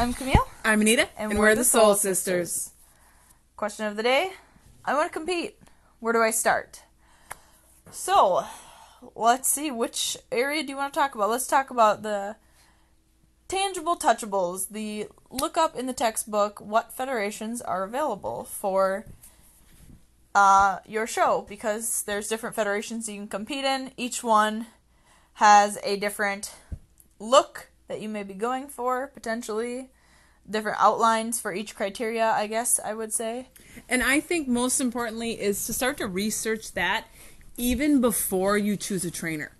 I'm Camille. I'm Anita, and, we're, the Sowle Sisters. Question of the day I want to compete. Where do I start? So, let's see. Which area do you want to talk about? Let's talk about the tangible touchables. The look up in the textbook what federations are available for uh, your show because there's different federations you can compete in. Each one has a different look that you may be going for potentially different outlines for each criteria i guess i would say And I think most importantly is to start to research that even before you choose a trainer.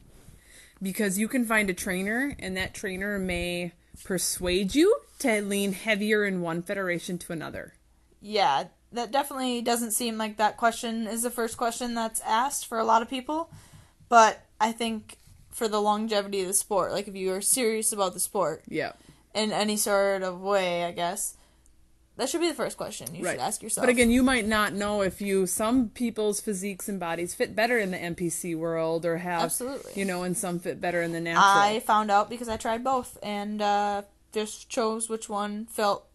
Because you can find a trainer, and that trainer may persuade you to lean heavier in one federation to another. yeah that definitely doesn't seem like that question is the first question that's asked for a lot of people but i think for the longevity of the sport like if you are serious about the sport Yeah. in any sort of way i guess that should be the first question you should ask yourself But again, you might not know if you some people's physiques and bodies fit better in the NPC world or have Absolutely. you know, and some fit better in the natural. I found out because I tried both and uh, just chose which one felt,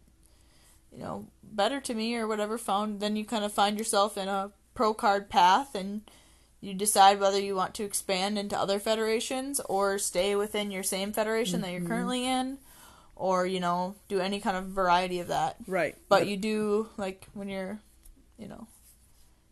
you know, better to me or whatever. Found then you kind of find yourself in a pro card path and you decide whether you want to expand into other federations or stay within your same federation that you're mm-hmm. currently in, or you know do any kind of variety of that. right. But you do like when you're, you know,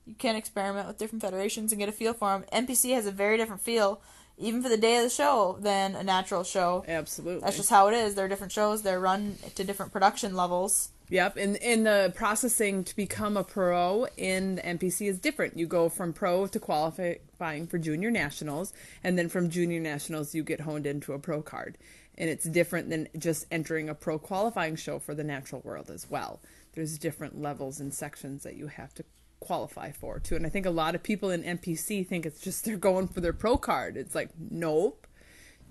you can experiment with different federations and get a feel for them. NPC has a very different feel, even for the day of the show, than a natural show. Absolutely. That's just how it is. They're different shows. They're run to different production levels. Yep, and in the processing to become a pro in the NPC is different. You go from pro to qualifying for junior nationals, and then from junior nationals you get honed into a pro card, and it's different than just entering a pro qualifying show for the natural world as well. There's different levels and sections that you have to qualify for too, and I think a lot of people in NPC think it's just they're going for their pro card. It's like nope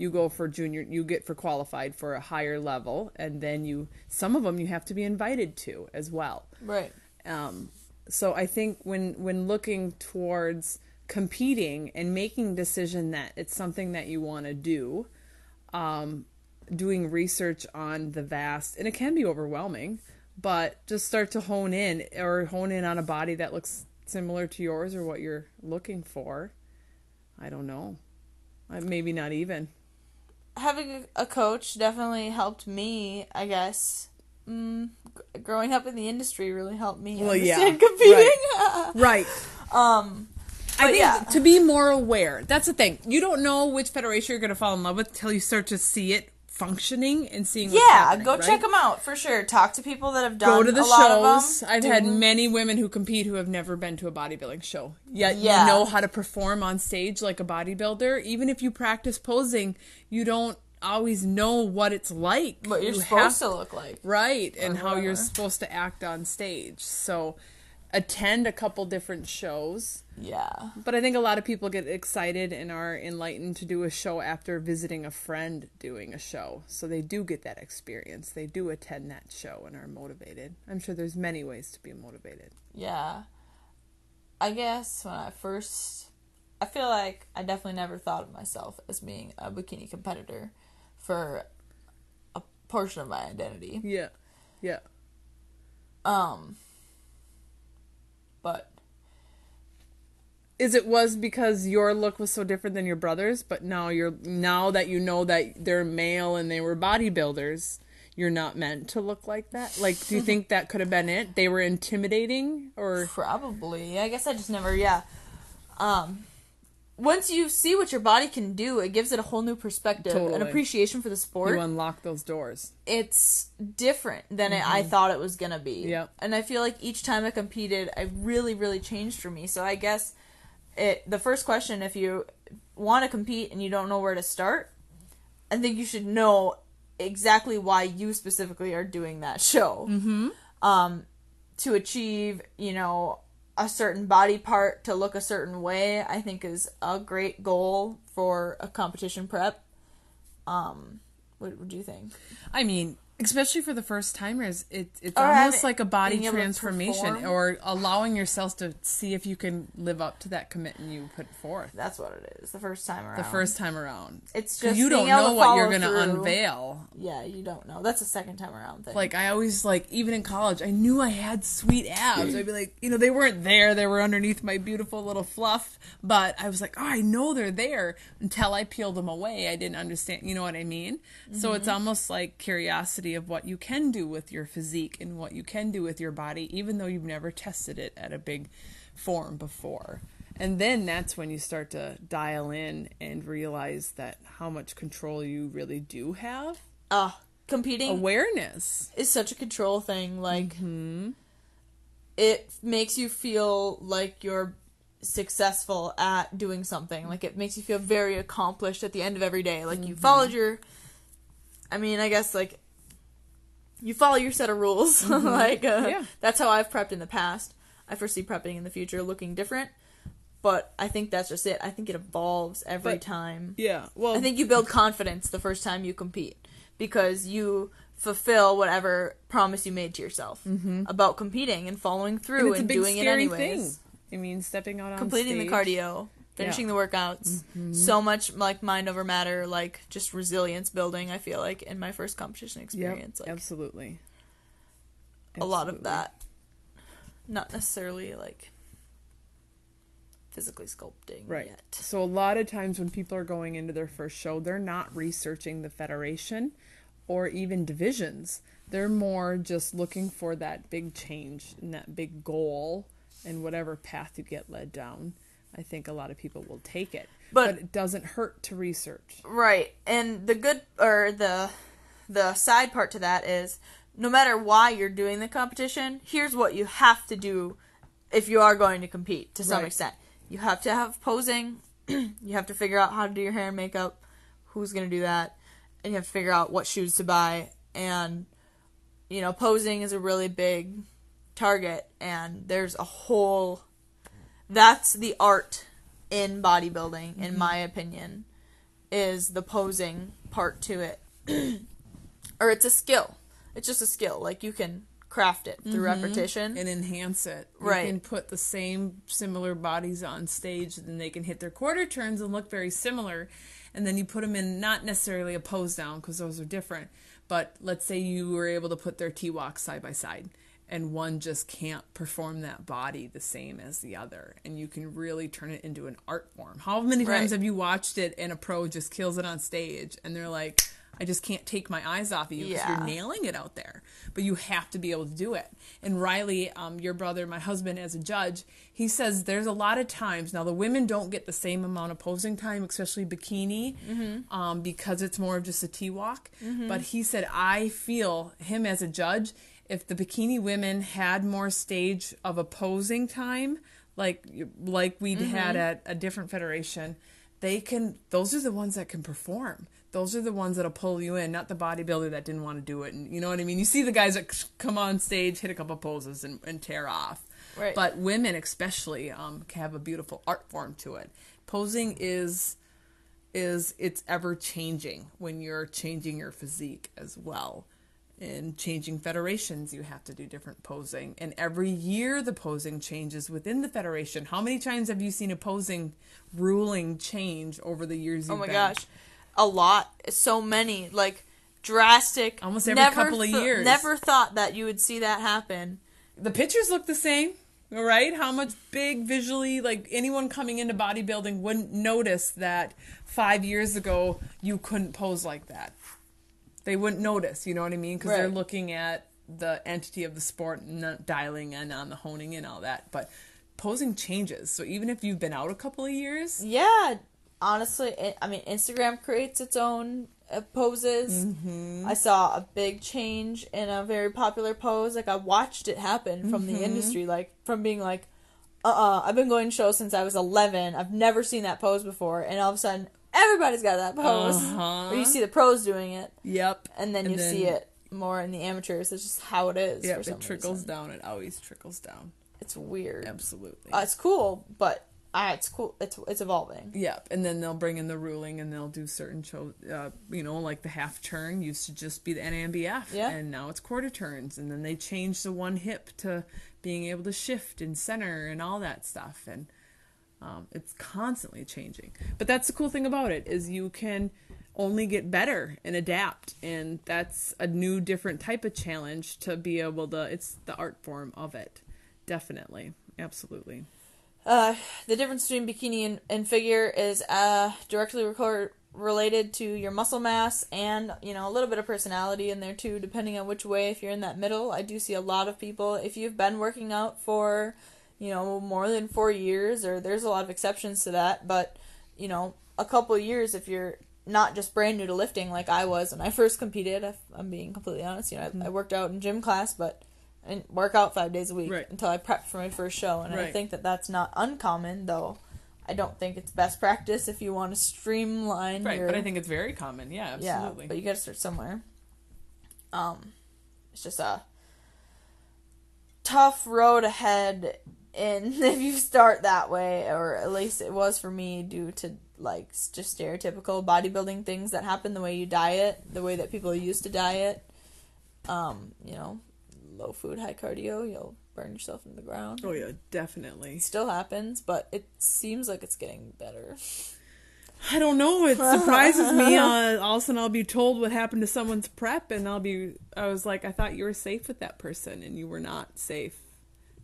you go for junior you get for qualified for a higher level and then you some of them you have to be invited to as well. Right. um, so i think when when looking towards competing and making decision that it's something that you want to do um, doing research on the vast and it can be overwhelming but just start to hone in or hone in on a body that looks similar to yours or what you're looking for. I don't know. Maybe not even Having a coach definitely helped me, I guess. Mm, g- growing up in the industry really helped me Well, yeah, understand competing. right um, I think yeah. to be more aware. That's the thing. You don't know which federation you're going to fall in love with till you start to see it functioning and seeing. Yeah, go right? check them out for sure. Talk to people that have done Go to the shows. I've Do- had many women who compete who have never been to a bodybuilding show. Yet Yeah. you know how to perform on stage like a bodybuilder. Even if you practice posing, you don't always know what it's like. what you're You supposed to look like. right and how you're uh-huh. supposed to act on stage. So attend a couple different shows. Yeah. But I think a lot of people get excited and are enlightened to do a show after visiting a friend doing a show. So they do get that experience. They do attend that show and are motivated. I'm sure there's many ways to be motivated. Yeah. I guess when I first I feel like I definitely never thought of myself as being a bikini competitor for a portion of my identity. Yeah. Yeah. Um but Is it was because your look was so different than your brother's, but now you're now that you know that they're male and they were bodybuilders, you're not meant to look like that? Like do you think that could have been it? They were intimidating or probably. I guess I just never yeah. Um once you see what your body can do, it gives it a whole new perspective, an Totally. appreciation for the sport. you unlock those doors? it's different than it, I thought it was gonna be. Yep. And I feel like each time I competed, I really, really changed for me. So I guess it the first question, if you want to compete and you don't know where to start, I think you should know exactly why you specifically are doing that show. Mm-hmm. Um, to achieve, you know, a certain body part to look a certain way, I think is a great goal for a competition prep. Um, what would you think? I mean, especially for the first timers, it, it's Or almost like a body being able to transformation or allowing yourself to see if you can live up to that commitment you put forth That's what it is. The first time around. the first time around. it's just you don't know what you're going to through. unveil. Yeah, you don't know. That's a second time around thing. Like I always like even in college, I knew I had sweet abs. I'd be like, you know, they weren't there; they were underneath my beautiful little fluff. But I was like, oh, I know they're there until I peeled them away. I didn't understand. You know what I mean? So it's mm-hmm. almost like curiosity of what you can do with your physique and what you can do with your body, even though you've never tested it at a big form before. And then that's when you start to dial in and realize that how much control you really do have. uh, competing Awareness. is such a control thing. Like, Mm-hmm. it makes you feel like you're successful at doing something. Like, it makes you feel very accomplished at the end of every day. Like, you Mm-hmm. followed your. I mean, I guess, like, you follow your set of rules. like, uh, Mm-hmm. Yeah. that's how I've prepped in the past. I foresee prepping in the future looking different. But I think that's just it. I think it evolves every But- time. Yeah. Well, I think you build confidence the first time you compete because you fulfill whatever promise you made to yourself about competing and following and through it's and, a big doing it scary anyways. thing. I mean, stepping out on Completing the cardio, finishing the workouts, mm-hmm. so much like mind over matter, like just resilience building. I feel like in my first competition Yep, experience, like absolutely. a lot of that, not necessarily like physically sculpting Right. yet. So a lot of times when people are going into their first show, they're not researching the federation or even divisions. They're more just looking for that big change and that big goal and whatever path you get led down. I think a lot of people will take it. But- it doesn't hurt to research. Right. And the good or the the side part to that is no matter why you're doing the competition, here's what you have to do if you are going to compete to some Right. extent. You have to have posing, you have to figure out how to do your hair and makeup, who's going to do that, and you have to figure out what shoes to buy and you know, posing is a really big target and there's a whole that's the art in bodybuilding in mm-hmm. my opinion is the posing part to it or it's a skill it's just a skill like you can craft it through mm-hmm. repetition and enhance it. Right. You can put the same similar bodies on stage, and they can hit their quarter turns and look very similar. And then you put them in not necessarily a pose down because those are different, but let's say you were able to put their T walks side by side, and one just can't perform that body the same as the other, and you can really turn it into an art form. How many times Right. have you watched it and a pro just kills it on stage, and they're like, I just can't take my eyes off of you because Yeah. you're nailing it out there. But you have to be able to do it. And Riley, um, your brother, my husband, as a judge, he says there's a lot of times now the women don't get the same amount of posing time, especially bikini, um, because it's more of just a T walk. But he said I feel him as a judge. If the bikini women had more stage of opposing time, like like we'd had at a different federation, they can those are the ones that can perform. Those are the ones that'll pull you in not the bodybuilder that didn't want to do it and you know what i mean? You see the guys that come on stage hit a couple poses and, and tear off. Right. but women especially um, can have a beautiful art form to it. Posing is is it's ever changing when you're changing your physique as well in changing federations you have to do different posing. And every year the posing changes within the federation. How many times have you seen a posing ruling change over the years oh my been? gosh. A lot. So many. Like drastic. Almost every couple of th- years. never thought that you would see that happen. The pictures look the same all right? How much big visually like anyone coming into bodybuilding wouldn't notice that five years ago you couldn't pose like that they wouldn't notice you know what i mean because they're looking at the entity of the sport and not dialing in on the honing and all that but posing changes so even if you've been out a couple of years Yeah, honestly, it, I mean, Instagram creates its own uh, poses. Mm-hmm. I saw a big change in a very popular pose. Like I watched it happen from Mm-hmm. the industry, like from being like, uh, uh I've been going to shows since I was eleven. I've never seen that pose before, and all of a sudden, everybody's got that pose. Uh-huh. Or you see the pros doing it, yep and then And you then- see it more in the amateurs. It's just how it is. some it trickles reason. down it always trickles down It's weird. absolutely Uh, it's cool, but ah, it's cool. It's it's evolving. Yep, and then they'll bring in the ruling, and they'll do certain show, uh, you know, like the half turn used to just be the NAMBF, Yeah. and now it's quarter turns, and then they change the one hip to being able to shift and center and all that stuff, and um, it's constantly changing. But that's the cool thing about it is you can only get better and adapt, and that's a new, different type of challenge to be able to. It's the art form of it, definitely, absolutely. Uh, the difference between bikini and, and figure is uh, directly record, related to your muscle mass and you know a little bit of personality in there too depending on which way if you're in that middle i do see a lot of people if you've been working out for you know more than four years or there's a lot of exceptions to that but you know a couple of years if you're not just brand new to lifting like i was when i first competed if i'm being completely honest you know I, I worked out in gym class but I didn't work out five days a week Right. until I prepped for my first show, and I think that that's not uncommon, though. I don't think it's best practice if you want to streamline Right, your but I think it's very common. Yeah, absolutely. yeah, but you got to start somewhere. Um, it's just a tough road ahead, and if you start that way, or at least it was for me, due to like just stereotypical bodybuilding things that happen, the way you diet, the way that people used to diet. Um, you know, low food, high cardio, you'll burn yourself in the ground. oh yeah, definitely. It still happens, but it seems like it's getting better. I don't know. It surprises me. Uh, all of a sudden, I'll be told what happened to someone's prep, and I'll be. I was like, I thought you were safe with that person, and you were not safe,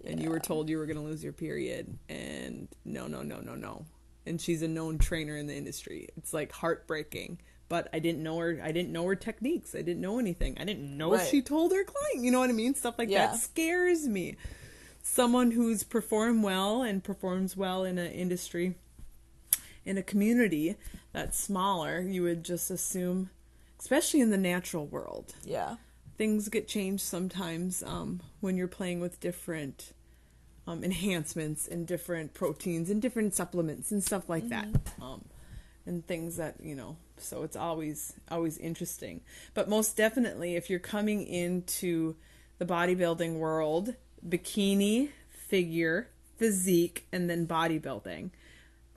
and you were told you were going to lose your period, and no, no, no, no, no. And she's a known trainer in the industry. It's like heartbreaking. But I didn't know her. I didn't know her techniques. I didn't know anything. I didn't know Right. she told her client. You know what I mean? Stuff like Yeah. that scares me. Someone who's performed well and performs well in an industry in a community that's smaller, you would just assume, especially in the natural world, Yeah. things get changed sometimes um, when you're playing with different um, enhancements and different proteins and different supplements and stuff like that. Um, and things that you know so it's always always interesting but most definitely if you're coming into the bodybuilding world bikini figure physique and then bodybuilding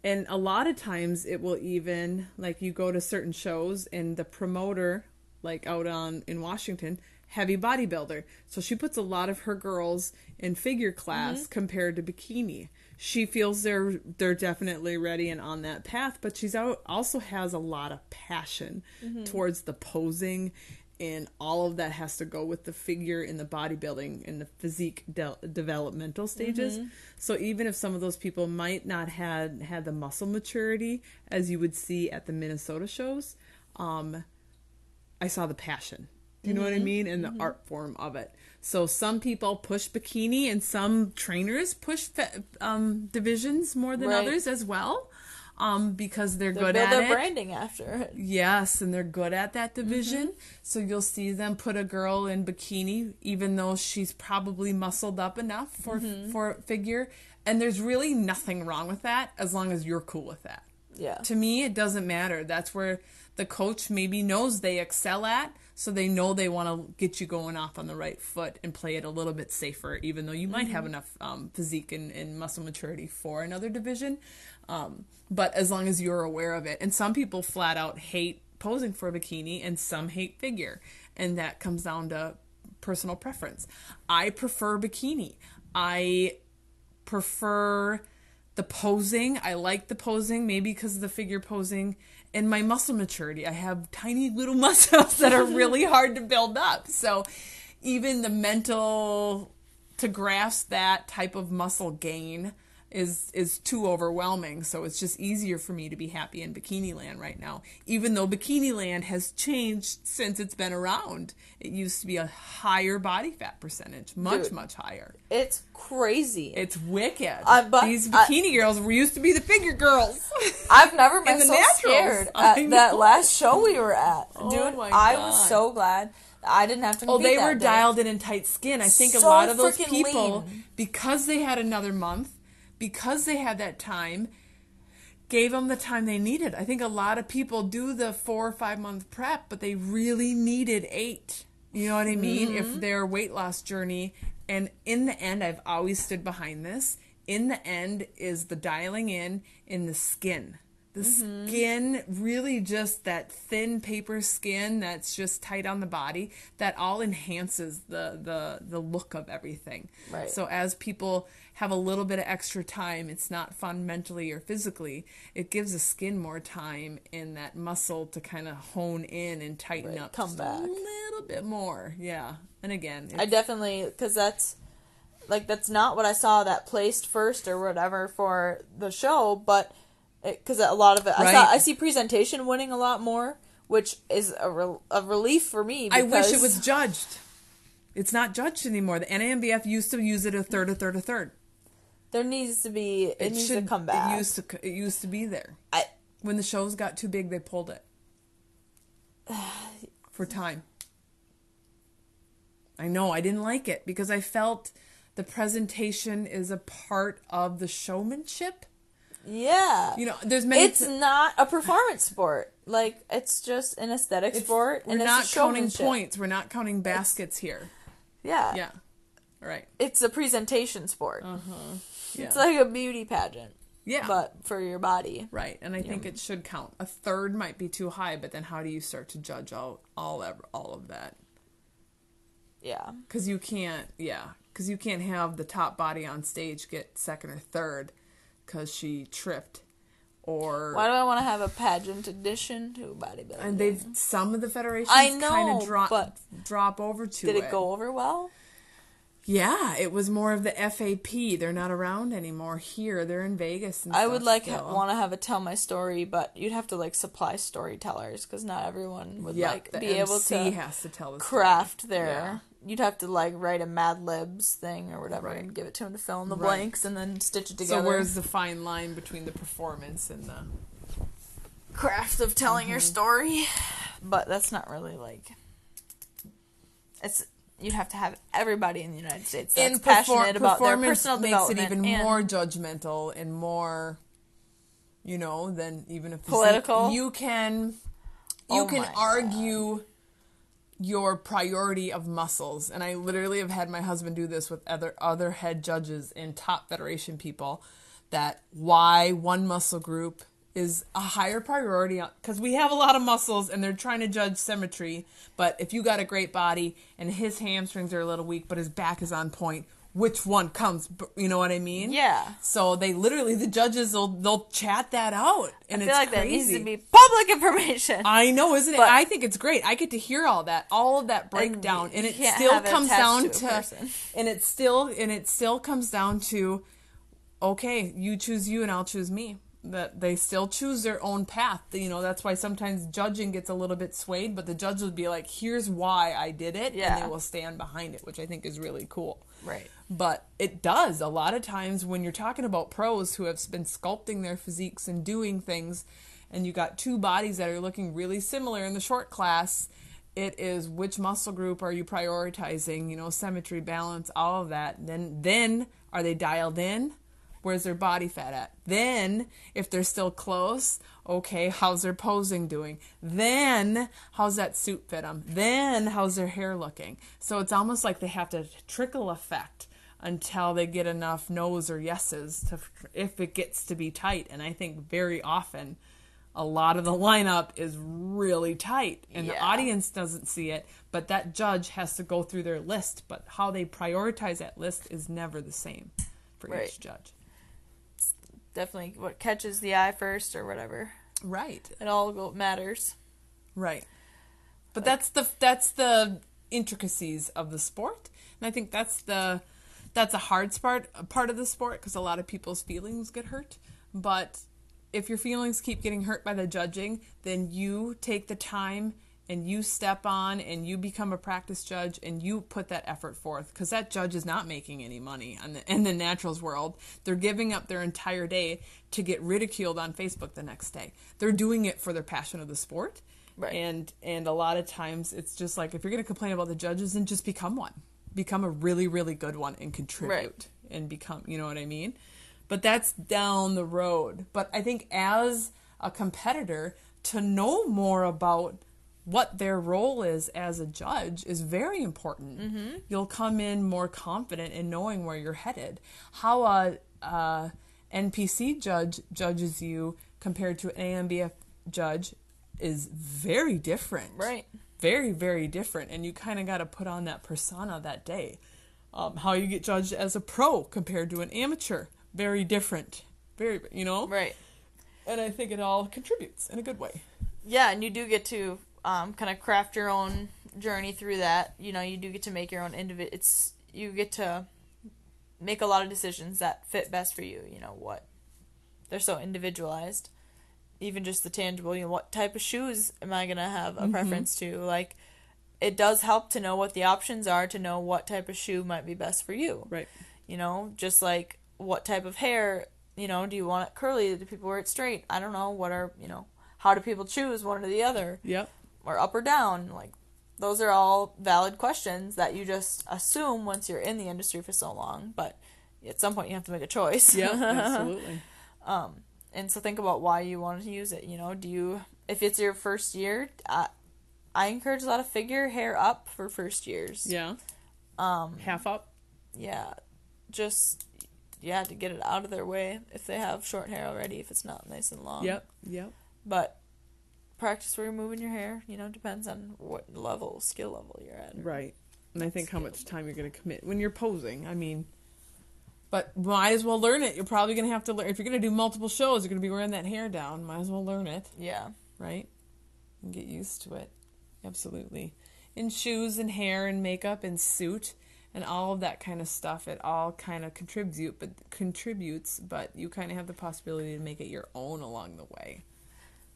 and a lot of times it will even like you go to certain shows and the promoter like out on in washington heavy bodybuilder. So she puts a lot of her girls in figure class mm-hmm. compared to bikini. She feels they're they're definitely ready and on that path but she's out also has a lot of passion mm-hmm. towards the posing and all of that has to go with the figure in the bodybuilding and the physique de- developmental stages. Mm-hmm. So even if some of those people might not had had the muscle maturity as you would see at the minnesota shows um i saw the passion do you know what i mean and the art form of it so some people push bikini and some trainers push fe- um, divisions more than Right. others as well um, because they're They good at their it branding after it. Yes, and they're good at that Mm-hmm. division. So you'll see them put a girl in bikini, even though she's probably muscled up enough for Mm-hmm. for figure. And there's really nothing wrong with that as long as you're cool with that. Yeah. To me, it doesn't matter. That's where the coach maybe knows they excel at, so they know they want to get you going off on the right foot and play it a little bit safer, even though you might have Mm-hmm. enough um, physique and, and muscle maturity for another division. Um, but as long as you're aware of it. And some people flat out hate posing for a bikini, and some hate figure. And that comes down to personal preference. I prefer bikini. I prefer the posing. I like the posing, maybe because of the figure posing and my muscle maturity. I have tiny little muscles that are really hard to build up. So even the mental to grasp that type of muscle gain is is too overwhelming. So it's just easier for me to be happy in bikini land right now. Even though bikini land has changed since it's been around. It used to be a higher body fat percentage, much Dude. much higher. It's crazy. It's wicked. Uh, but These bikini girls were used to be the figure girls. I've never been so naturals. scared at that last show we were at. Oh Dude, my I was so glad I didn't have to oh, they that were day. dialed in in tight skin. I think a lot of those people, lean. because they had another month, because they had that time, gave them the time they needed. I think a lot of people do the four or five month prep, but they really needed eight. You know what I mean? Mm-hmm. If their weight loss journey, and in the end, I've always stood behind this. in the end is the dialing in in the skin. The Mm-hmm. skin, really just that thin paper skin that's just tight on the body, that all enhances the the the look of everything. Right. So as people have a little bit of extra time, it's not fun mentally or physically. It gives the skin more time and that muscle to kind of hone in and tighten Right, up come just back. a little bit more. Yeah. And again, I definitely because that's like that's not what I saw that placed first or whatever for the show, but because a lot of it, I saw I see presentation winning a lot more, which is a, rel a relief for me. I wish it was judged. It's not judged anymore. The NAMBF used to use it a third, a third, a third. There needs to be it, needs to come back. It used to. It used to be there. I, When the shows got too big, they pulled it for time. I know I didn't like it because I felt the presentation is a part of the showmanship. Yeah, You know, there's many. it's not a performance sport. Like it's just an aesthetic it's- sport, We're not it's counting points. We're not counting baskets here. Yeah, Yeah. Right. it's a presentation sport. Uh Yeah. It's like a beauty pageant, yeah. but for your body. Right, and I think it should count. A third might be too high, but then how do you start to judge out all ev- all of that? Yeah, Because you can't, yeah, because you can't have the top body on stage get second or third because she tripped, or Why do I want to have a pageant addition to bodybuilding? and they've some of the federations I kind of drop but drop over to it. Did it go over well? Yeah, it was more of the FAP. They're not around anymore here. They're in Vegas. And I would like still. want to have a tell my story, but you'd have to like supply storytellers because not everyone would yeah, like be MC able to has to tell the story. craft their. You'd have to like write a Mad Libs thing or whatever Right. and give it to him to fill in the Right. blanks and then stitch it together. So where's the fine line between the performance and the craft of telling Mm-hmm. your story? But that's not really like. It's you'd have to have everybody in the United States that's in passionate about their personal makes it even and more judgmental and more you know than even if. Political? you can you Oh can argue your priority of muscles. And i literally have had my husband do this with other other head judges and top federation people that why one muscle group is a higher priority because we have a lot of muscles and they're trying to judge symmetry but if you got a great body and his hamstrings are a little weak but his back is on point which one comes you know what i mean Yeah. so they literally the judges will they'll chat that out and I it's like crazy that needs to be public information. I know, isn't it? I think it's great. I get to hear all that, all of that breakdown, and you it still it comes down to to, and it still, and it still comes down to, okay, you choose you, and I'll choose me. That they still choose their own path. You know, that's why sometimes judging gets a little bit swayed, but the judge would be like, "Here's why I did it," and they will stand behind it, which I think is really cool. Right. But it does a lot of times when you're talking about pros who have been sculpting their physiques and doing things, and you got two bodies that are looking really similar in the short class. It is which muscle group are you prioritizing? You know, symmetry, balance, all of that. Then, then are they dialed in? Where's their body fat at? Then, if they're still close, okay, how's their posing doing? Then, how's that suit fit them? Then, how's their hair looking? So it's almost like they have to trickle effect until they get enough no's or yeses to if it gets to be tight. And I think very often a lot of the lineup is really tight and the audience doesn't see it, but that judge has to go through their list. But how they prioritize that list is never the same for Right. each judge. Definitely what catches the eye first or whatever. Right. It all matters. Right. But that's the that's the intricacies of the sport, and I think that's the that's a hard part part of the sport because a lot of people's feelings get hurt. But if your feelings keep getting hurt by the judging, then you take the time and you step on and you become a practice judge and you put that effort forth because that judge is not making any money on the, in the naturals world. They're giving up their entire day to get ridiculed on Facebook the next day. They're doing it for their passion of the sport. Right. And and a lot of times it's just like if you're going to complain about the judges, then just become one. Become a really really good one and contribute Right. and become, you know what I mean? But that's down the road. But I think as a competitor to know more about what their role is as a judge is very important. You'll come in more confident in knowing where you're headed. How a uh, NPC judge judges you compared to an AMBF judge is very different. Right. Very, very different. And you kind of got to put on that persona that day. Um, how you get judged as a pro compared to an amateur, very different. Very, you know? Right. And I think it all contributes in a good way. Yeah, and you do get to um, kind of craft your own journey through that. You know, you do get to make your own individual. It's you get to make a lot of decisions that fit best for you. You know what? They're so individualized. Even just the tangible. You know, what type of shoes am I gonna have a mm-hmm. preference to? Like, it does help to know what the options are to know what type of shoe might be best for you. Right. You know, just like what type of hair. You know, do you want it curly? Do people wear it straight? I don't know. What are you know? How do people choose one or the other? Yep. or up or down like those are all valid questions that you just assume once you're in the industry for so long but at some point you have to make a choice Yep. Absolutely. Um, and so think about why you want to use it you know do you if it's your first year uh, i encourage a lot of figure hair up for first years Yeah. Um. Half up. yeah just yeah to get it out of their way if they have short hair already if it's not nice and long Yep. Yep. but practice where you're moving your hair you know depends on what level skill level you're at Right. And I think how much time you're going to commit when you're posing. I mean, but might as well learn it. You're probably going to have to learn. If you're going to do multiple shows, you're going to be wearing that hair down. Might as well learn it, yeah right? And get used to it. Absolutely. In shoes and hair and makeup and suit and all of that kind of stuff, it all kind of contributes, but contributes, but you kind of have the possibility to make it your own along the way.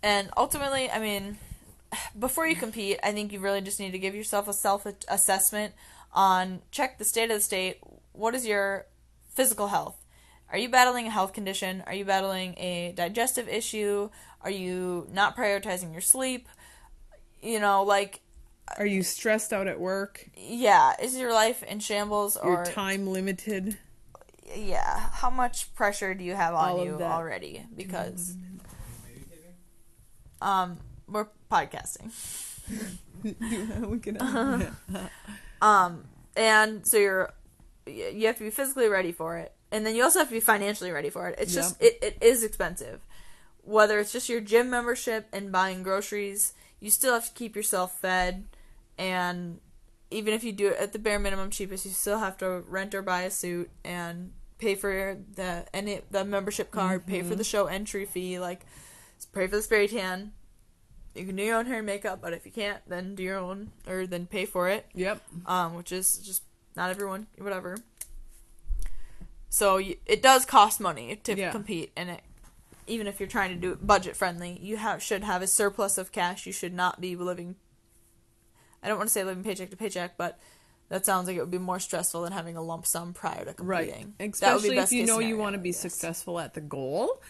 And ultimately, I mean, before you compete, I think you really just need to give yourself a self assessment on check the state of the state. What is your physical health? Are you battling a health condition? Are you battling a digestive issue? Are you not prioritizing your sleep? You know, like, Are you stressed out at work? yeah, is your life in shambles Your or time limited? yeah, how much pressure do you have on All you already? Because um, we're podcasting. we can. and so you're you have to be physically ready for it. And then you also have to be financially ready for it. It's just it, it is expensive. Whether it's just your gym membership and buying groceries you still have to keep yourself fed. And even if you do it at the bare minimum cheapest you still have to rent or buy a suit and pay for the any the membership card pay for the show entry fee like pay for the spray tan. You can do your own hair and makeup but if you can't then do your own or then pay for it. Yep. um, which is just not everyone, whatever. So y- it does cost money to Yeah. compete, and it even if you're trying to do it budget friendly, you have should have a surplus of cash. You should not be living. I don't want to say living paycheck to paycheck, but that sounds like it would be more stressful than having a lump sum prior to Right. competing. Be Especially if you know you want to be successful at the goal.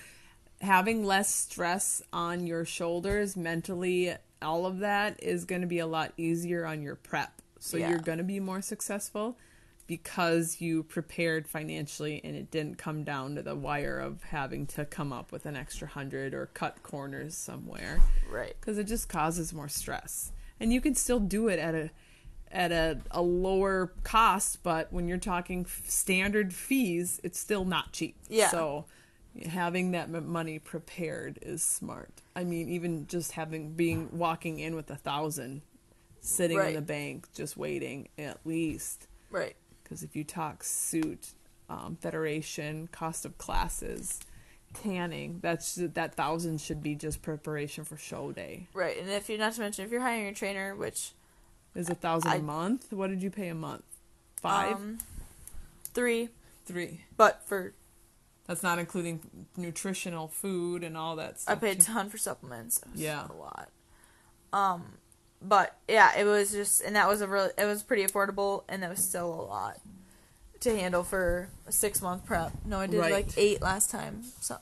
Having less stress on your shoulders, mentally, all of that is going to be a lot easier on your prep. So Yeah. you're going to be more successful because you prepared financially and it didn't come down to the wire of having to come up with an extra hundred or cut corners somewhere Right. because it just causes more stress and you can still do it at a at a, a lower cost but when you're talking f- standard fees it's still not cheap Yeah. so having that m- money prepared is smart i mean even just having being walking in with a thousand sitting in the bank just waiting at least Right. because if you talk suit um, federation cost of classes tanning that's that thousand should be just preparation for show day Right. And if you're not to mention if you're hiring a trainer, which is a thousand I- a month what did you pay a month five um, three, three but for that's not including nutritional food and all that stuff. I paid a ton for supplements. Yeah. a lot. Um, but yeah, it was just, and that was a really, it was pretty affordable, and that was still a lot to handle for a six month prep. No, I did Right. like eight last time. So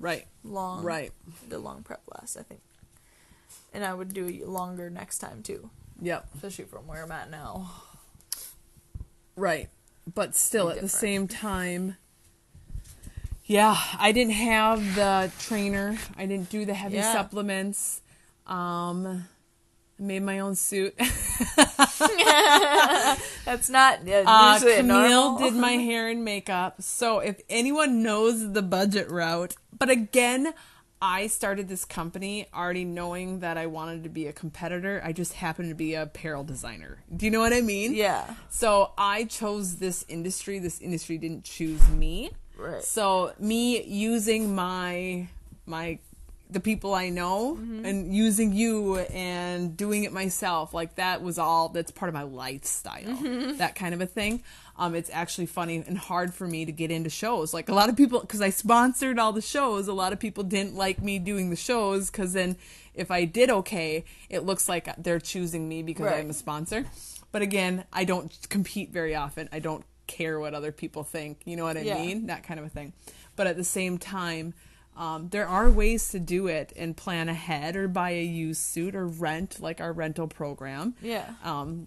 right long, right did long prep last, I think, and I would do longer next time too, yep especially from where I'm at now. Right. But still, at the same time, yeah, I didn't have the trainer. I didn't do the heavy Yeah. supplements. Um, made my own suit. That's not Uh, a Camille normal. did my hair and makeup. So if anyone knows the budget route, but again, I started this company already knowing that I wanted to be a competitor. I just happened to be a apparel designer. Do you know what I mean? Yeah. So I chose this industry. This industry didn't choose me. Right. So me using my my the people I know Mm-hmm. and using you and doing it myself, like that was all that's part of my lifestyle. Mm-hmm. That kind of a thing. Um, it's actually funny and hard for me to get into shows. Like a lot of people, because I sponsored all the shows, a lot of people didn't like me doing the shows because then if I did okay, it looks like they're choosing me because Right. I'm a sponsor. But again, I don't compete very often. I don't care what other people think. You know what I Yeah. mean? That kind of a thing. But at the same time, um, there are ways to do it and plan ahead or buy a used suit or rent, like our rental program. Yeah. Um,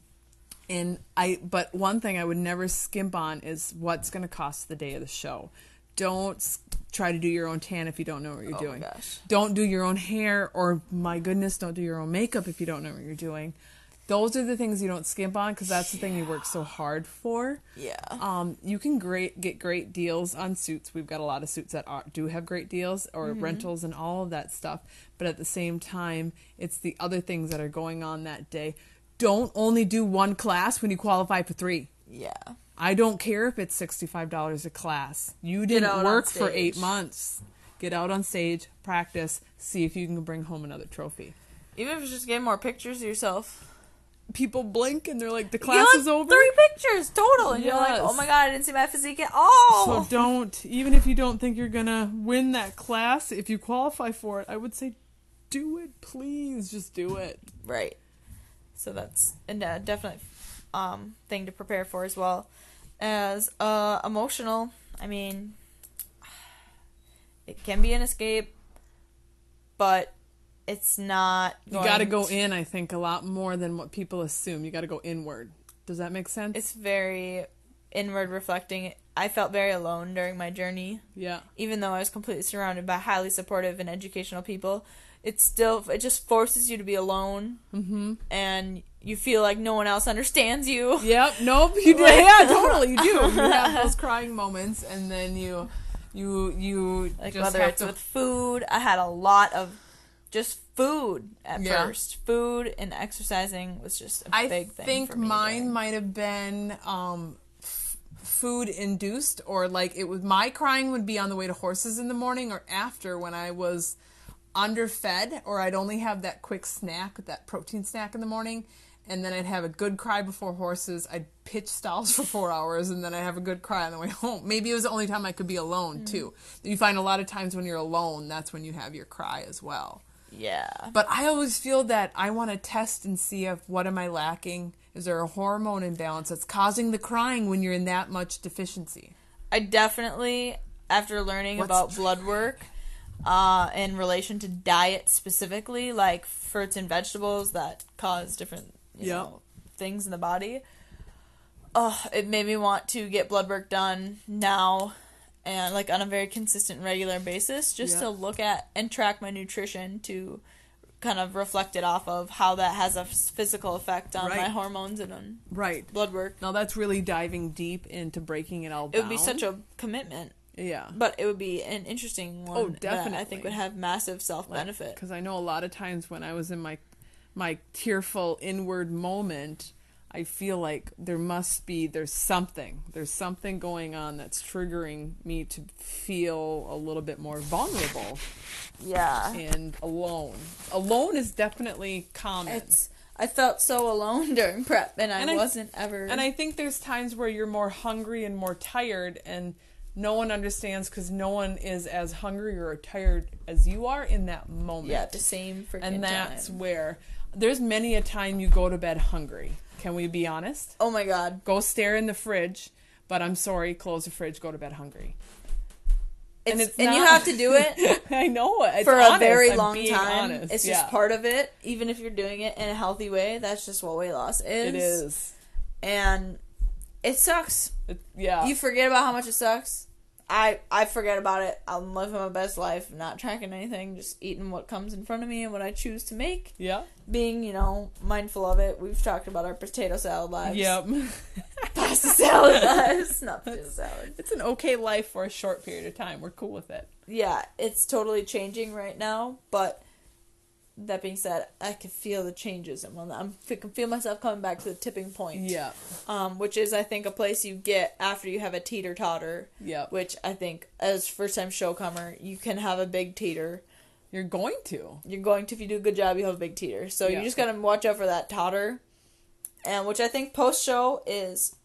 and I, but one thing I would never skimp on is what's going to cost the day of the show. Don't s- try to do your own tan if you don't know what you're Oh my doing. gosh. Don't do your own hair, or my goodness, don't do your own makeup if you don't know what you're doing. Those are the things you don't skimp on because that's the thing you work so hard for. Yeah. Um, you can great get great deals on suits. We've got a lot of suits that are, do have great deals or Mm-hmm. rentals and all of that stuff. But at the same time, it's the other things that are going on that day. Don't only do one class when you qualify for three. yeah. I don't care if it's sixty-five dollars a class. You didn't work for eight months. Get out on stage, practice, see if you can bring home another trophy. Even if it's just getting more pictures of yourself. People blink and they're like, "The class is over." Three pictures total, and you're like, Yes. oh my god, I didn't see my physique at all. So don't, even if you don't think you're gonna win that class, if you qualify for it, I would say do it, please. Just do it. Right. So that's a de- definite um, thing to prepare for as well as uh, emotional. I mean, it can be an escape, but it's not. You gotta go in, I think, a lot more than what people assume. You gotta go inward. Does that make sense? It's very inward reflecting. I felt very alone during my journey, yeah. even though I was completely surrounded by highly supportive and educational people. It still it just forces you to be alone, mm-hmm. and you feel like no one else understands you. Yep. Nope. You do. Yeah, totally. You do. You have those crying moments, and then you, you, you like just whether have it's to. with food i had a lot of just food at Yeah. first food and exercising was just a I big thing think for me mine there. might have been um, f- food induced, or like it was my crying would be on the way to horses in the morning or after when I was underfed, or I'd only have that quick snack, that protein snack in the morning, and then I'd have a good cry before horses. I'd pitch stalls for four hours, and then I'd have a good cry on the way home. Maybe it was the only time I could be alone Mm. too. You find a lot of times when you're alone, that's when you have your cry as well. Yeah But I always feel that I want to test and see if what am I lacking? Is there a hormone imbalance that's causing the crying when you're in that much deficiency? i definitely after learning What's- about blood work uh, in relation to diet specifically like fruits and vegetables that cause different you Yeah. know things in the body oh it made me want to get blood work done now and like on a very consistent regular basis just Yeah. to look at and track my nutrition to kind of reflect it off of how that has a physical effect on my hormones and on Right. blood work Now that's really diving deep into breaking it all it down. would be such a commitment yeah. but it would be an interesting oh, one Oh, that i think would have massive self benefit Because I know a lot of times when I was in my my tearful inward moment, I feel like there must be there's something there's something going on that's triggering me to feel a little bit more vulnerable yeah and alone. Alone is definitely common. it's i felt so alone during prep and i And I- wasn't ever And I think there's times where you're more hungry and more tired, and no one understands because no one is as hungry or tired as you are in that moment. yeah the same freaking and that's time. where there's many a time you go to bed hungry. Can we be honest? oh my god Go stare in the fridge, but I'm sorry, close the fridge, go to bed hungry. it's, And and, it's you have to do it I know it. It's for honest. a very I'm long time. honest. It's Yeah. just part of it. Even if you're doing it in a healthy way, that's just what weight loss is. It is. and it sucks. It, yeah. You forget about how much it sucks. I I forget about it. I'm living my best life, not tracking anything, just eating what comes in front of me and what I choose to make. yeah. Being, you know, mindful of it. We've talked about our potato salad lives. Yep. pasta salad. it's not potato salad. It's an okay life for a short period of time. We're cool with it. Yeah, it's totally changing right now. But that being said, I can feel the changes, and when I'm I can feel myself coming back to the tipping point. Yeah. Um, which is I think a place you get after you have a teeter totter. Yeah. Which I think as first time showcomer, you can have a big teeter. You're going to. You're going to if you do a good job, you have a big teeter. So Yeah. you just gotta watch out for that totter. And which I think post show is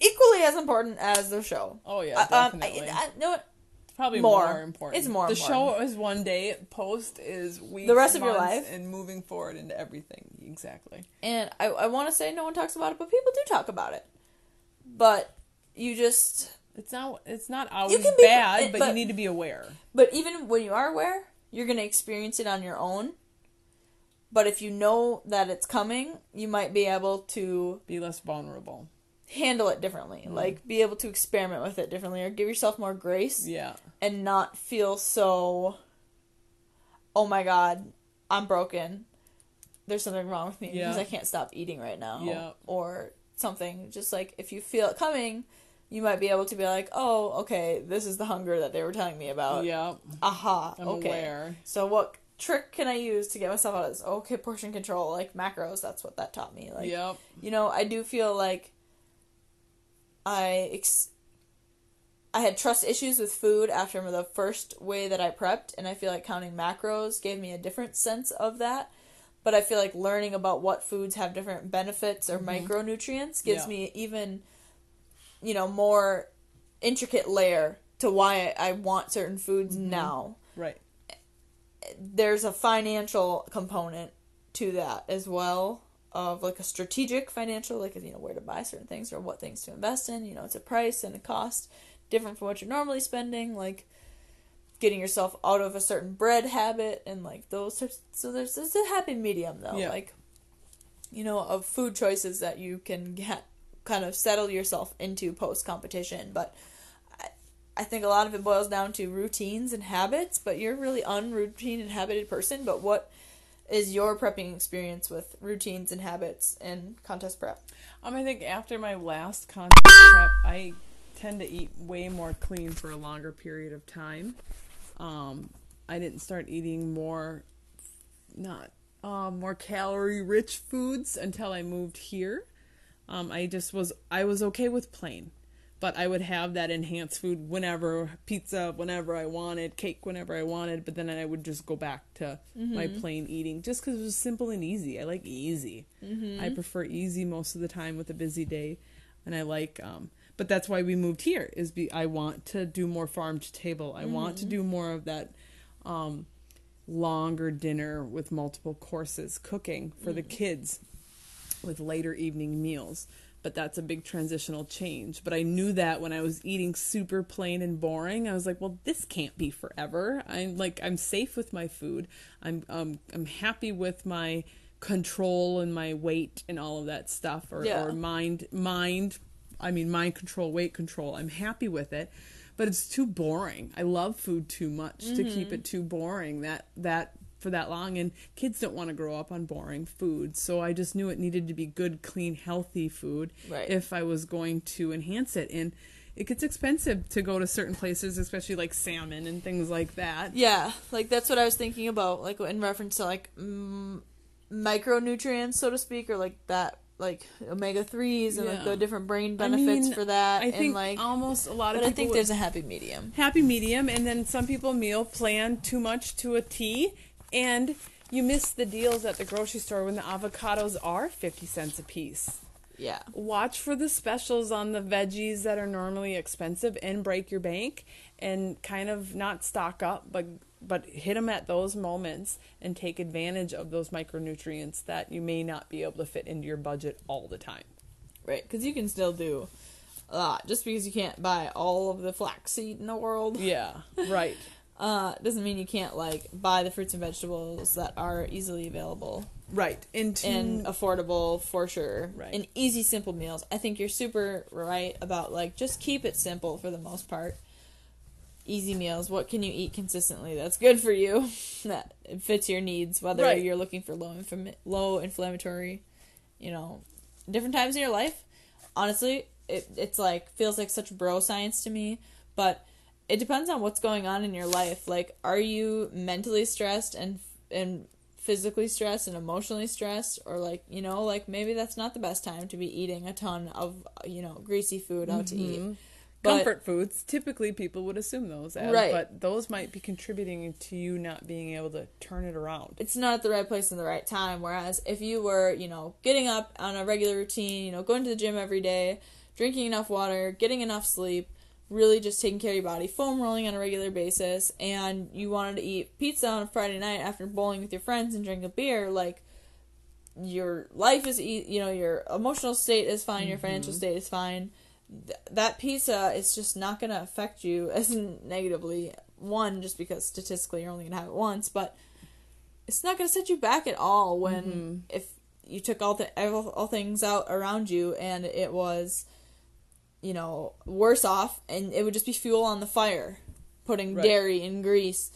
equally as important as the show. Oh yeah, I- um, definitely. I, I, know what? Probably more. more, important. It's more The important. show is one day. Post is weeks. The rest of your life. and moving forward into everything. Exactly. And I, I want to say no one talks about it, but people do talk about it. But you just It's not. It's not always be- bad, it- but, but- you need to be aware. But even when you are aware, you're going to experience it on your own. But if you know that it's coming, you might be able to Be less vulnerable. Handle it differently. Mm-hmm. Like, be able to experiment with it differently or give yourself more grace Yeah. and not feel so, oh my god, I'm broken. There's something wrong with me Yeah. because I can't stop eating right now. Yeah. Or something. Just like if you feel it coming, you might be able to be like, oh, okay, this is the hunger that they were telling me about. yeah. Aha. I'm okay. aware. So what trick can I use to get myself out of this? Okay, portion control, like macros. That's what that taught me. Like, yep. you know, I do feel like I ex- I had trust issues with food after the first way that I prepped, and I feel like counting macros gave me a different sense of that. But I feel like learning about what foods have different benefits or mm-hmm. micronutrients gives Yeah. me even, you know, more intricate layer to why I want certain foods mm-hmm. now Right. there's a financial component to that as well of like a strategic financial like you know where to buy certain things or what things to invest in. You know it's a price and a cost different from what you're normally spending like getting yourself out of a certain bread habit and like those types so there's there's a happy medium though. Yeah. like you know of food choices that you can get kind of settle yourself into post competition but I, I think a lot of it boils down to routines and habits but you're a really unroutine and habited person. But what is your prepping experience with routines and habits and contest prep Um, I think after my last contest prep, I tend to eat way more clean for a longer period of time. Um, I didn't start eating more, not uh, more calorie rich foods until I moved here. Um, I just was I was okay with plain, but I would have that enhanced food whenever pizza whenever I wanted, cake whenever I wanted. But then I would just go back to my plain eating just because it was simple and easy. I like easy. I prefer easy most of the time with a busy day, and I like. Um, but that's why we moved here. Is be I want to do more farm to table. I want to do more of that. Um, longer dinner with multiple courses cooking for the kids with later evening meals. But that's a big transitional change. But I knew that when I was eating super plain and boring, I was like, well, this can't be forever. I'm like, I'm safe with my food. I'm um, I'm happy with my control and my weight and all of that stuff, or, Yeah. or mind mind. I mean, mind control, weight control. I'm happy with it, but it's too boring. I love food too much to keep it too boring. That that for that long and kids don't want to grow up on boring food so i just knew it needed to be good clean healthy food Right. if i was going to enhance it and it gets expensive to go to certain places especially like salmon and things like that Yeah, like that's what I was thinking about, like in reference to like mm, micronutrients, so to speak, or like that, like omega threes and like the different brain I benefits mean, for that, i think and like. almost a lot of But I think there's a happy medium. happy medium and then some people meal plan too much to a T and you miss the deals at the grocery store when the avocados are 50 cents a piece. Yeah. Watch for the specials on the veggies that are normally expensive and break your bank and kind of not stock up but but hit them at those moments and take advantage of those micronutrients that you may not be able to fit into your budget all the time. Right, because you can still do a lot. Just because you can't buy all of the flaxseed in the world, Yeah, right. uh, doesn't mean you can't like buy the fruits and vegetables that are easily available Right. And to, and affordable for sure. Right. And easy, simple meals. I think you're super right about like just keep it simple for the most part. Easy meals. What can you eat consistently that's good for you, that fits your needs, whether Right. you're looking for low inflam- low inflammatory, you know, different times in your life. honestly, it it's like feels like such bro science to me, but it depends on what's going on in your life. Like, are you mentally stressed and and physically stressed and emotionally stressed or like you know like maybe that's not the best time to be eating a ton of you know greasy food out to mm-hmm. eat But- Comfort foods, typically people would assume those as, Right. but those might be contributing to you not being able to turn it around. it's not at the right place in the right time. Whereas if you were, you know, getting up on a regular routine, you know, going to the gym every day, drinking enough water, getting enough sleep, really just taking care of your body, foam rolling on a regular basis, and you wanted to eat pizza on a Friday night after bowling with your friends and drink a beer, like your life is, e- you know, your emotional state is fine, your financial mm-hmm. state is fine. Th- that pizza is just not going to affect you as negatively. One, just because statistically you're only going to have it once, but it's not going to set you back at all when mm-hmm. if you took all the all, all things out around you and it was you know worse off and it would just be fuel on the fire putting Right. dairy and grease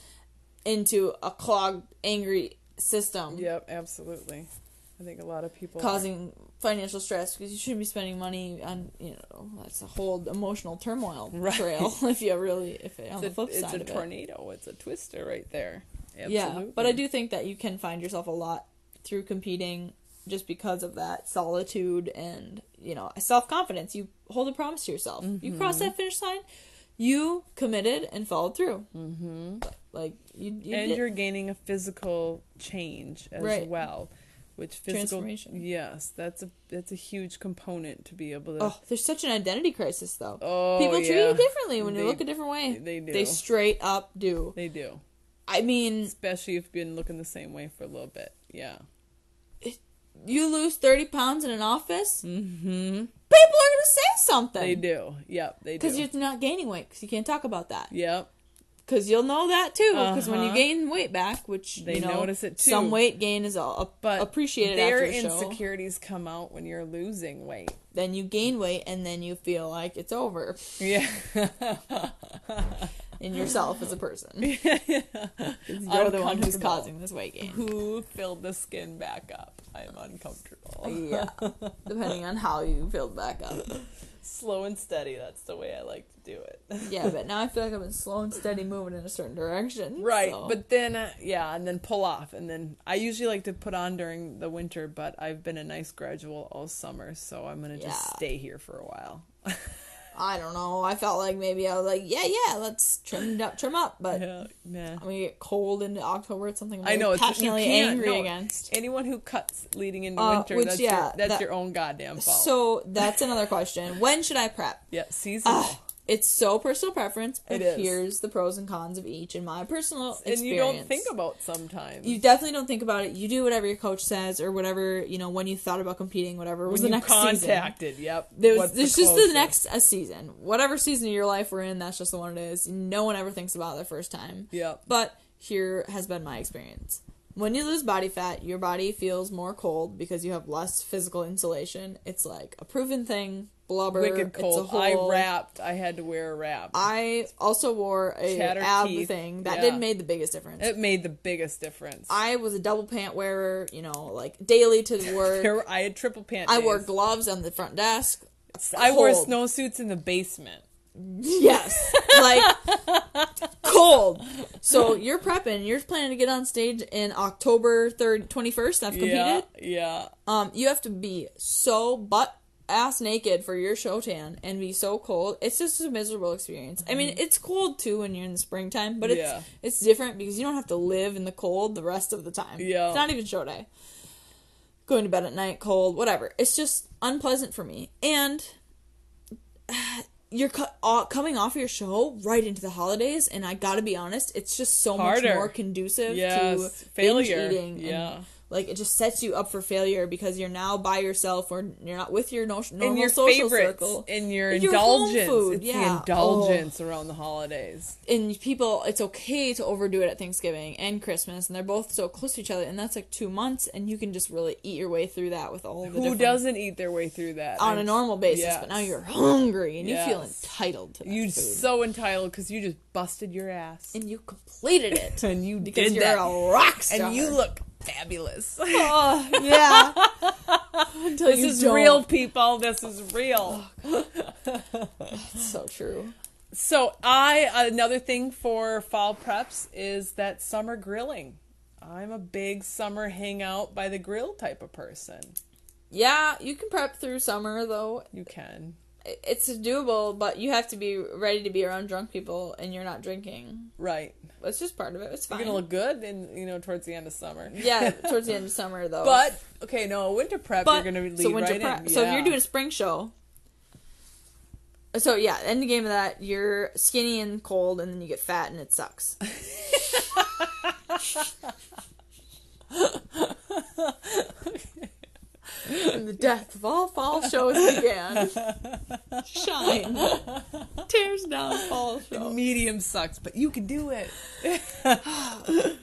into a clogged angry system Yep, absolutely. I think a lot of people causing financial stress because you shouldn't be spending money on you know that's a whole emotional turmoil Right. trail if you really if it, on it's the a, flip it's side a of it tornado. It's a twister right there. Absolutely. Yeah, but I do think that you can find yourself a lot through competing just because of that solitude and you know self confidence. You hold a promise to yourself. You cross Mm-hmm. that finish line. You committed and followed through. Mm-hmm. Like you, you and did- you're gaining a physical change as Right. well which physical Transformation. yes that's a that's a huge component to be able to Oh, there's such an identity crisis though. Oh, People treat you differently when you look a different way. they do. They straight up do. they do I mean, especially if you've been looking the same way for a little bit yeah you lose 30 pounds in an office, mm-hmm. people are going to say something. they do yep they do Because you're not gaining weight, because you can't talk about that. yep Because you'll know that too. Because when you Uh-huh. gain weight back, which They you know, notice it, too. Some weight gain is all but appreciated their after show. insecurities come out when you're losing weight Then you gain weight, and then you feel like it's over yeah in yourself as a person. 'Cause You're the one who's causing this weight gain. who filled the skin back up i'm uncomfortable Yeah, depending on how you filled back up. slow and steady that's the way i like to do it Yeah, but now I feel like I've been slow and steady moving in a certain direction. Right, so- but then uh, yeah, and then pull off, and then I usually like to put on during the winter, but I've been a nice gradual all summer, so I'm gonna just stay here for a while. I don't know. I felt like maybe I was like, yeah, yeah, let's trim up, trim up, but. yeah, nah. I'm gonna get cold into October. It's something I'm I know it's passionately angry no, against. Anyone who cuts leading into Uh, winter, which, that's yeah, your, that's that- your own goddamn fault. So that's another question. When should I prep? yeah, seasonal. Ah, it's so personal preference, but It is. here's the pros and cons of each in my personal experience. and you don't think about sometimes. You definitely don't think about it. You do whatever your coach says or whatever, you know, when you thought about competing, whatever was when the you next season. contacted, yep. There was, there's just the next a season. Whatever season of your life we're in, that's just the one it is. No one ever thinks about it the first time. Yep. But here has been my experience. When you lose body fat, your body feels more cold because you have less physical insulation. It's like a proven thing. Blubber. Wicked cold. whole, I wrapped. I had to wear a wrap. I also wore a Chatter ab teeth. thing that Yeah. didn't make the biggest difference. it made the biggest difference. I was a double pant wearer, you know, like daily to the work. Were- I had triple pant. I wore gloves on the front desk. I wore snowsuits in the basement. Yes, like cold. So you're prepping. You're planning to get on stage in October third, twenty first. I've competed. Yeah, yeah. Um, you have to be so butt ass naked for your show tan and be so cold. It's just a miserable experience. I mean, it's cold too when you're in the springtime, but it's Mm-hmm. Yeah. it's different because you don't have to live in the cold the rest of the time. Yeah. it's not even show day. Going to bed at night cold, whatever. It's just unpleasant for me. And you're cu- uh, coming off your show right into the holidays, and I gotta be honest, it's just so much more conducive Yes, to failure. binge eating. and, Yeah. Like it just sets you up for failure because you're now by yourself or you're not with your no- normal And your social circle. and your And your indulgence. food, It's yeah. the indulgence oh. around the holidays. And people, it's okay to overdo it at Thanksgiving and Christmas, and they're both so close to each other, and that's like two months, and you can just really eat your way through that with all the Who doesn't eat their way through that on a normal basis, yes. but now you're hungry and you feel entitled to that you food. so entitled because you just busted your ass and you completed it and you because did you're that. a rock star. and you look fabulous. Oh, yeah. Until this you is don't. real, people. This is real. Oh, so true. So I another thing for fall preps is that summer grilling. I'm a big summer hangout by the grill type of person. Yeah, you can prep through summer though. You can. It's doable, but you have to be ready to be around drunk people, and you're not drinking. Right. That's just part of it. It's fine. You're gonna look good in you know towards the end of summer. yeah, towards the end of summer though. But okay, no winter prep. but you're gonna lead so winter right prep. in. So if you're doing a spring show. So yeah, end game of that, you're skinny and cold, and then you get fat, and it sucks. and the death of all fall shows began. Shine tears down fall show. medium sucks, but you can do it.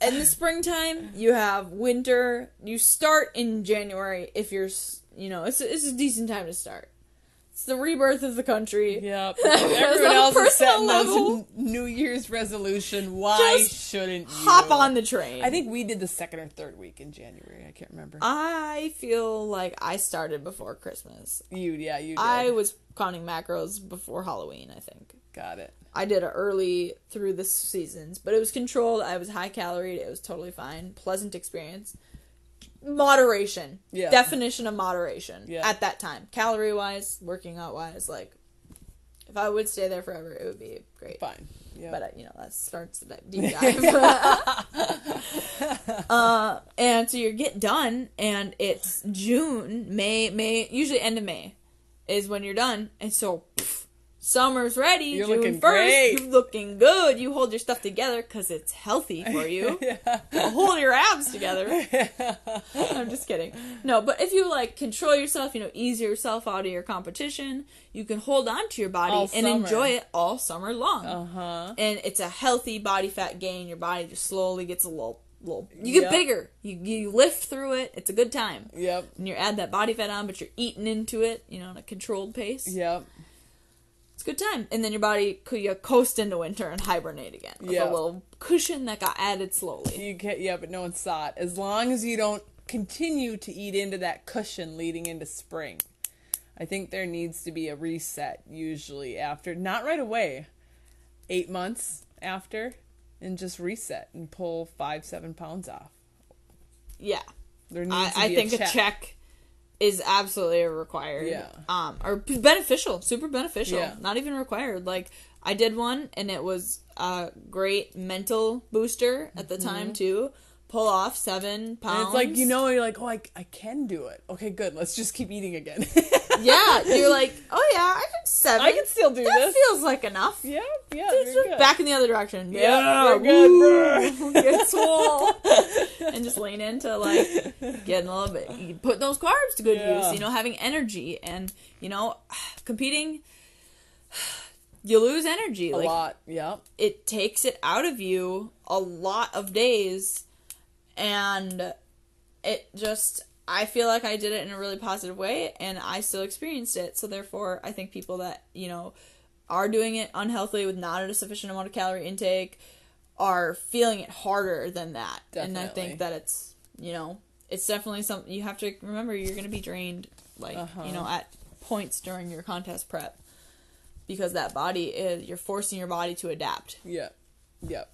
in the springtime you have winter you start in january if you're you know it's, it's a decent time to start it's the rebirth of the country Yep. Everyone else is setting those level. New Year's resolution. Why Just shouldn't you hop on the train I think we did the second or third week in January. I can't remember. i feel like i started before christmas you, yeah, you did. i was counting macros before halloween i think got it. i did it early through the seasons but it was controlled i was high calorie it was totally fine pleasant experience moderation Yeah. definition of moderation Yeah. at that time calorie wise working out wise like if i would stay there forever it would be great Fine. Yeah. but uh, you know that starts the deep dive uh, and so you get done and it's june may may usually end of may is when you're done and so pff, summer's ready You're june looking 1st great. you're looking good you hold your stuff together because it's healthy for you hold your abs together i'm just kidding no but if you like control yourself you know ease yourself out of your competition you can hold on to your body All and summer. enjoy it all summer long uh huh. and it's a healthy body fat gain. Your body just slowly gets a little, little. You get Yep. bigger. You you lift through it. It's a good time. Yep. And you add that body fat on, but you're eating into it. You know, in a controlled pace. Yep. Good time. And then your body could you coast into winter and hibernate again with Yeah. a little cushion that got added slowly. You get yeah, but no one saw it. As long as you don't continue to eat into that cushion leading into spring. I think there needs to be a reset usually after not right away. Eight months after and just reset and pull five, seven pounds off. Yeah, There needs I, to I be think a check. a check is absolutely required. Yeah. Um, or beneficial, super beneficial. Yeah. Not even required. Like I did one, and it was a great mental booster at the time too. Pull off seven pounds. And it's like you know you're like, "Oh, I, I can do it." Okay, good. Let's just keep eating again. yeah, you're like, oh yeah, I can seven. I can still do that this. feels like enough. yeah, yeah. It's you're good. back in the other direction. Yeah, you're good, good, Get swole. and just lean into like getting a little bit, putting those carbs to good Yeah. use. You know, having energy and you know, competing. You lose energy. a like lot. Yeah. it takes it out of you a lot of days, and it just. I feel like I did it in a really positive way, and I still experienced it. So therefore, I think people that you know are doing it unhealthily with not a sufficient amount of calorie intake are feeling it harder than that. And I think that it's you know it's definitely something you have to remember. You're going to be drained, like Uh-huh. you know, at points during your contest prep because that body is you're forcing your body to adapt, Yep. Yep.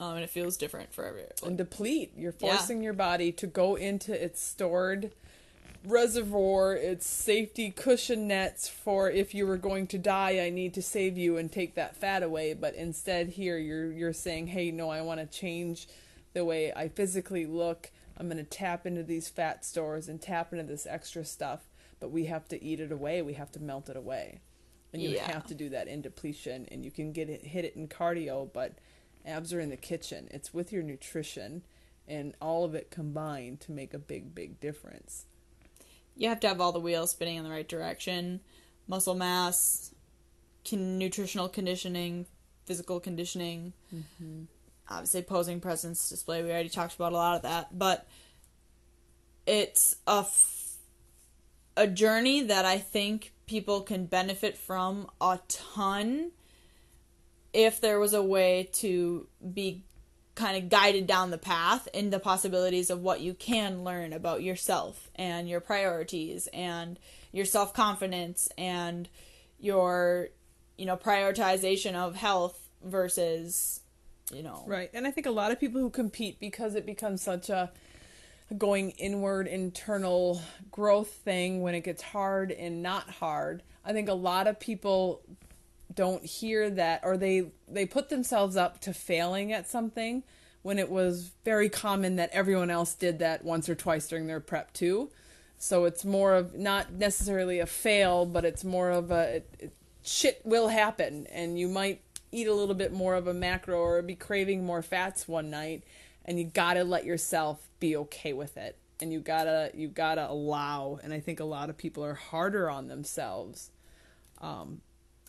Um, and it feels different for every. and deplete. You're Yeah. forcing your body to go into its stored reservoir, its safety cushion nets for if you were going to die, I need to save you and take that fat away. But instead, here you're you're saying, hey, no, I want to change the way I physically look. I'm going to tap into these fat stores and tap into this extra stuff. But we have to eat it away. We have to melt it away. And you Yeah. have to do that in depletion, and you can get it hit it in cardio, but abs are in the kitchen. It's with your nutrition and all of it combined to make a big, big difference. You have to have all the wheels spinning in the right direction, muscle mass, con- nutritional conditioning, physical conditioning. Mm-hmm. Obviously, posing presence display. We already talked about a lot of that, but it's a f- a journey that I think people can benefit from a ton if there was a way to be kind of guided down the path in the possibilities of what you can learn about yourself and your priorities and your self-confidence and your you know prioritization of health versus you know Right. And I think a lot of people who compete because it becomes such a going inward internal growth thing when it gets hard and not hard. I think a lot of people don't hear that or they they put themselves up to failing at something when it was very common that everyone else did that once or twice during their prep too. So it's more of not necessarily a fail, but it's more of a it, it, shit will happen and you might eat a little bit more of a macro or be craving more fats one night and you got to let yourself be okay with it and you got to you got to allow and I think a lot of people are harder on themselves um,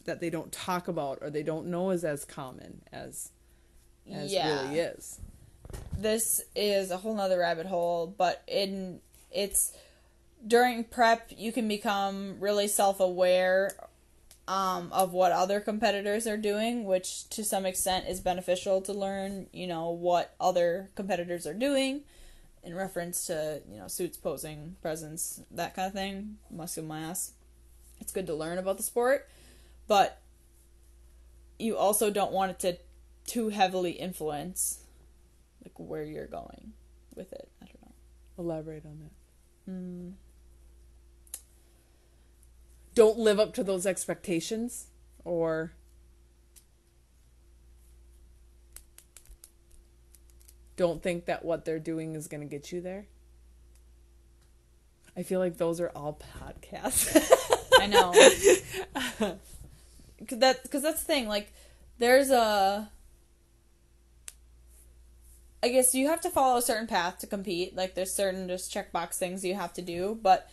that they don't talk about or they don't know is as common as as Yeah. really is. this is a whole nother rabbit hole but in it's during prep you can become really self-aware um, of what other competitors are doing which to some extent is beneficial to learn you know what other competitors are doing in reference to you know suits posing presence that kind of thing muscle mass it's good to learn about the sport but you also don't want it to too heavily influence like where you're going with it. I don't know. Elaborate on that. Mm. Don't live up to those expectations or don't think that what they're doing is going to get you there. I feel like those are all podcasts. I know. Cause that because that's the thing. Like, there's a. I guess you have to follow a certain path to compete. Like, there's certain just checkbox things you have to do, but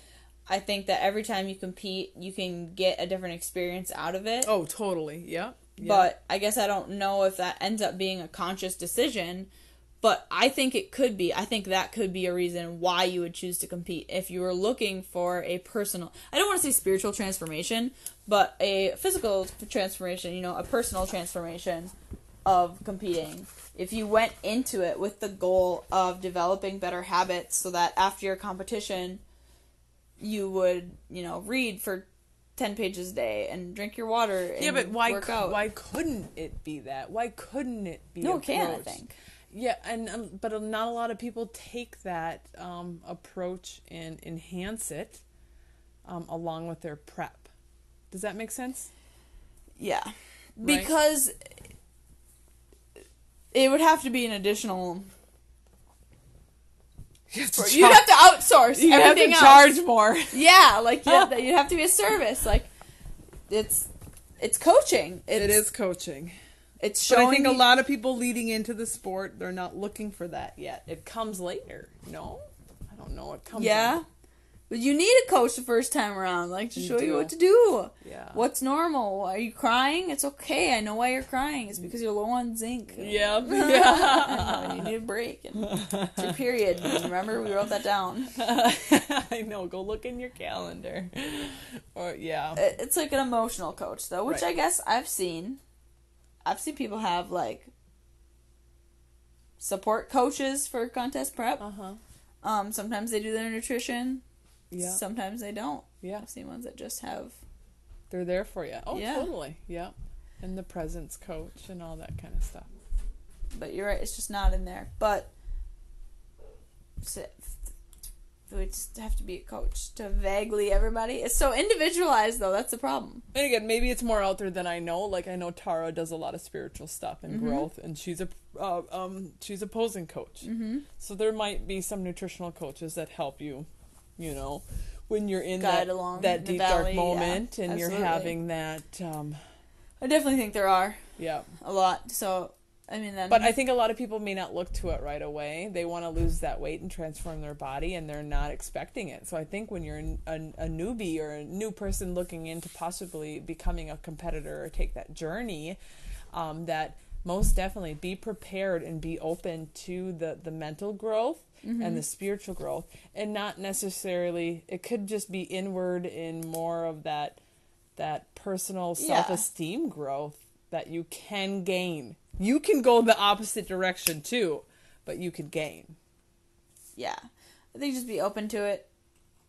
I think that every time you compete, you can get a different experience out of it. oh, totally. Yeah. yeah. But I guess I don't know if that ends up being a conscious decision. But I think it could be. I think that could be a reason why you would choose to compete if you were looking for a personal. I don't want to say spiritual transformation, but a physical transformation. You know, a personal transformation of competing. If you went into it with the goal of developing better habits, so that after your competition, you would, you know, read for ten pages a day and drink your water. And yeah, but why why couldn't it be that? Why couldn't it be No, it can. I think. Yeah, and um, but not a lot of people take that um, approach and enhance it um, along with their prep. Does that make sense? Yeah. Because it would have to be an additional. You have to, You'd have to outsource you have to else. charge more. Yeah, like you'd have, to, you'd have to be a service. Like it's it's coaching. It's, It is coaching. It's But showing. I think a lot of people leading into the sport, they're not looking for that yet. It comes later. No, I don't know. It comes. Yeah, but you need a coach the first time around, like to You show you what to do. Yeah. What's normal? Are you crying? It's okay. I know why you're crying. It's because you're low on zinc. Yeah. Yeah. you need a break. And it's your period. Remember, we wrote that down. I know. Go look in your calendar. Or yeah. It's like an emotional coach though which Right. i guess i've seen i've seen people have like support coaches for contest prep Uh huh. um sometimes they do their nutrition Yeah. sometimes they don't Yeah. i've seen ones that just have They're there for you. Oh, Yeah. totally. Yeah. And the presence coach and all that kind of stuff. but you're right it's just not in there but would just have to be a coach to vaguely everybody it's so individualized though that's the problem And again, maybe it's more out there than I know. Like I know Tara does a lot of spiritual stuff and Mm-hmm. growth, and she's a uh, um she's a posing coach. mm-hmm. So there might be some nutritional coaches that help you, you know, when you're in Guide that along that deep valley, dark yeah, moment and you're having that um i definitely think there are yeah. a lot so i mean then But I think a lot of people may not look to it right away. They want to lose that weight and transform their body, and they're not expecting it. So I think when you're a, a newbie or a new person looking into possibly becoming a competitor or take that journey, um, that most definitely be prepared and be open to the, the mental growth and the spiritual growth, and not necessarily. It could just be inward in more of that that personal self esteem growth that you can gain You can go the opposite direction too, but you can gain. Yeah. I think just be open to it,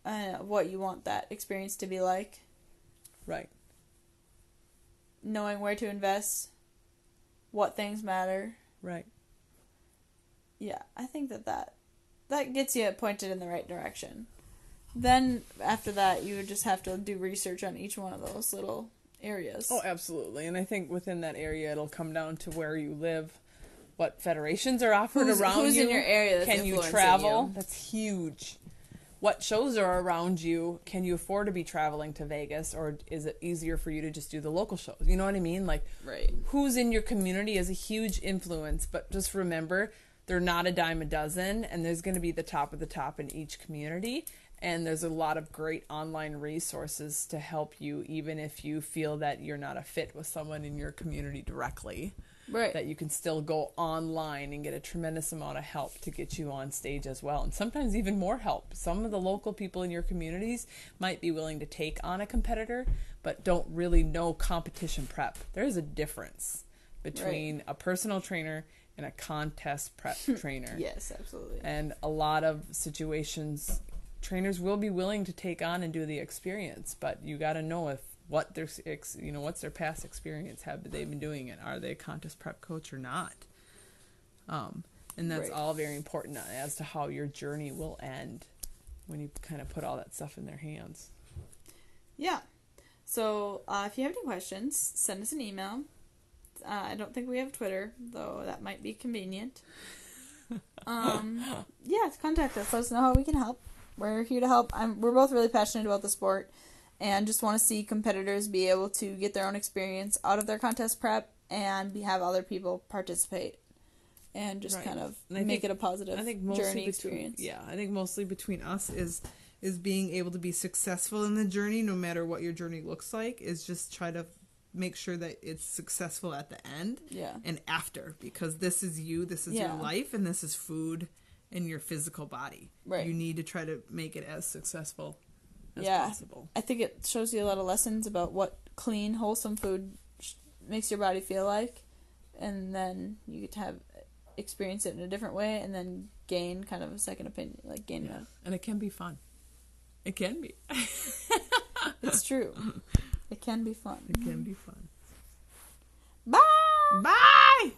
uh, what you want that experience to be like, Right. knowing where to invest, what things matter. Right. Yeah, I think that that, that gets you pointed in the right direction. Then after that, you would just have to do research on each one of those little areas. Oh, absolutely. And I think within that area, it'll come down to where you live, what federations are offered Who's- around who's you. in your area that's Can you travel? you? That's huge. What shows are around you? Can you afford to be traveling to Vegas, or is it easier for you to just do the local shows? You know what I mean? Like, Right. who's in your community is a huge influence. But just remember, they're not a dime a dozen, and there's going to be the top of the top in each community. And there's a lot of great online resources to help you, even if you feel that you're not a fit with someone in your community directly. Right. That you can still go online and get a tremendous amount of help to get you on stage as well. And sometimes even more help. Some of the local people in your communities might be willing to take on a competitor, but don't really know competition prep. There's a difference between a personal trainer and a contest prep trainer. Yes, absolutely. And a lot of situations, trainers will be willing to take on and do the experience, but you got to know if what their ex- you know what's their past experience. Have they been doing it? Are they a contest prep coach or not? Um, and that's Right. all very important as to how your journey will end when you kind of put all that stuff in their hands. Yeah. So uh, if you have any questions, send us an email. Uh, I don't think we have Twitter, though that might be convenient. Um, yeah, contact us. Let us know how we can help. We're here to help. I'm, we're both really passionate about the sport and just want to see competitors be able to get their own experience out of their contest prep and be, have other people participate and just Right. kind of And make think- it a positive I think mostly journey between, experience. Yeah, I think mostly between us is is being able to be successful in the journey, no matter what your journey looks like. Is just try to make sure that it's successful at the end Yeah. and after, because this is you, this is Yeah. your life, and this is food in your physical body. Right. You need to try to make it as successful as Yeah. possible. I think it shows you a lot of lessons about what clean, wholesome food sh- makes your body feel like, and then you get to have experience it in a different way, and then gain kind of a second opinion, like gain Yeah, and it can be fun. It can be. It's true. it can be fun. It can be fun. Bye. Bye.